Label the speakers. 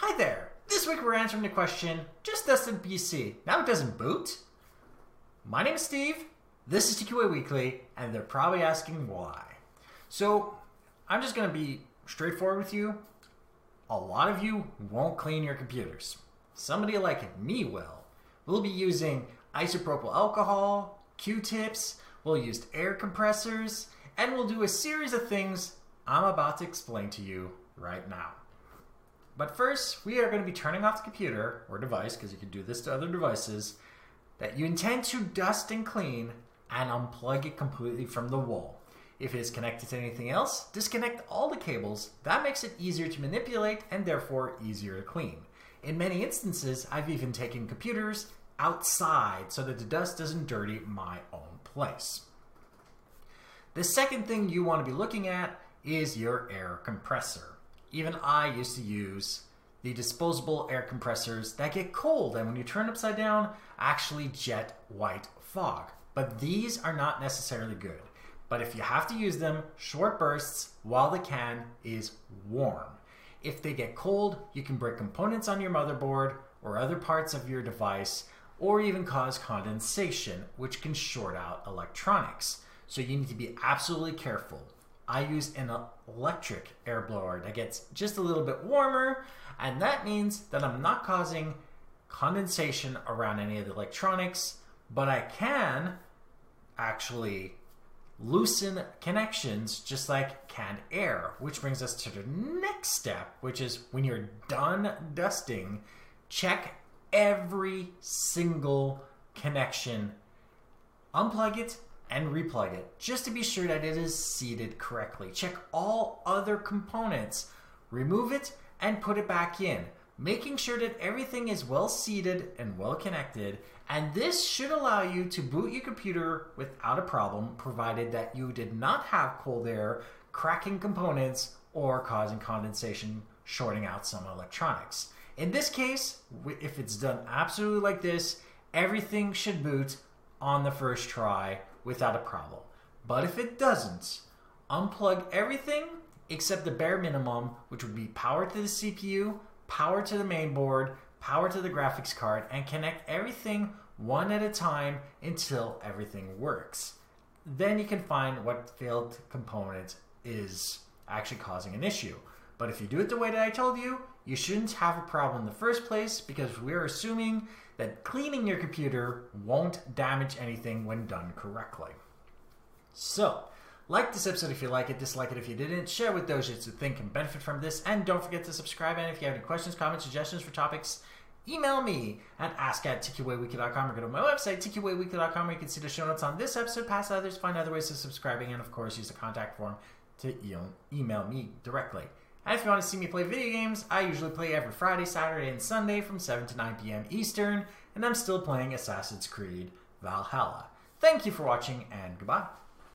Speaker 1: Hi there! This week we're answering the question, just dusted PC, now it doesn't boot? My name is Steve, this is TQA Weekly, and they're probably asking why. So, I'm just going to be straightforward with you. A lot of you won't clean your computers. Somebody like me will. We'll be using isopropyl alcohol, Q-tips, we'll use air compressors, and we'll do a series of things I'm about to explain to you right now. But first, we are going to be turning off the computer or device, because you can do this to other devices, that you intend to dust and clean and unplug it completely from the wall. If it is connected to anything else, disconnect all the cables. That makes it easier to manipulate and therefore easier to clean. In many instances, I've even taken computers outside so that the dust doesn't dirty my own place. The second thing you want to be looking at is your air compressor. Even I used to use the disposable air compressors that get cold and when you turn upside down, actually jet white fog. But these are not necessarily good. But if you have to use them, short bursts while the can is warm. If they get cold, you can break components on your motherboard or other parts of your device, or even cause condensation, which can short out electronics. So you need to be absolutely careful. I use an electric air blower that gets just a little bit warmer, and that means that I'm not causing condensation around any of the electronics, but I can actually loosen connections just like canned air, which brings us to the next step, which is when you're done dusting, check every single connection, unplug it, and replug it just to be sure that it is seated correctly. Check all other components, remove it, and put it back in, making sure that everything is well seated and well connected. And this should allow you to boot your computer without a problem, provided that you did not have cold air cracking components or causing condensation, shorting out some electronics. In this case, if it's done absolutely like this, everything should boot on the first try without a problem. But if it doesn't, unplug everything except the bare minimum, which would be power to the CPU, power to the main board, power to the graphics card, and connect everything one at a time until everything works. Then you can find what failed component is actually causing an issue. But if you do it the way that I told you, you shouldn't have a problem in the first place because we're assuming that cleaning your computer won't damage anything when done correctly. So, like this episode if you like it, dislike it if you didn't, share with those you think can benefit from this, and don't forget to subscribe. And if you have any questions, comments, suggestions for topics, email me at ask at tqaweekly.com or go to my website, tqaweekly.com, where you can see the show notes on this episode, past others, find other ways of subscribing, and of course, use the contact form to email me directly. And if you want to see me play video games, I usually play every Friday, Saturday, and Sunday from 7 to 9 p.m. Eastern, and I'm still playing Assassin's Creed Valhalla. Thank you for watching, and goodbye.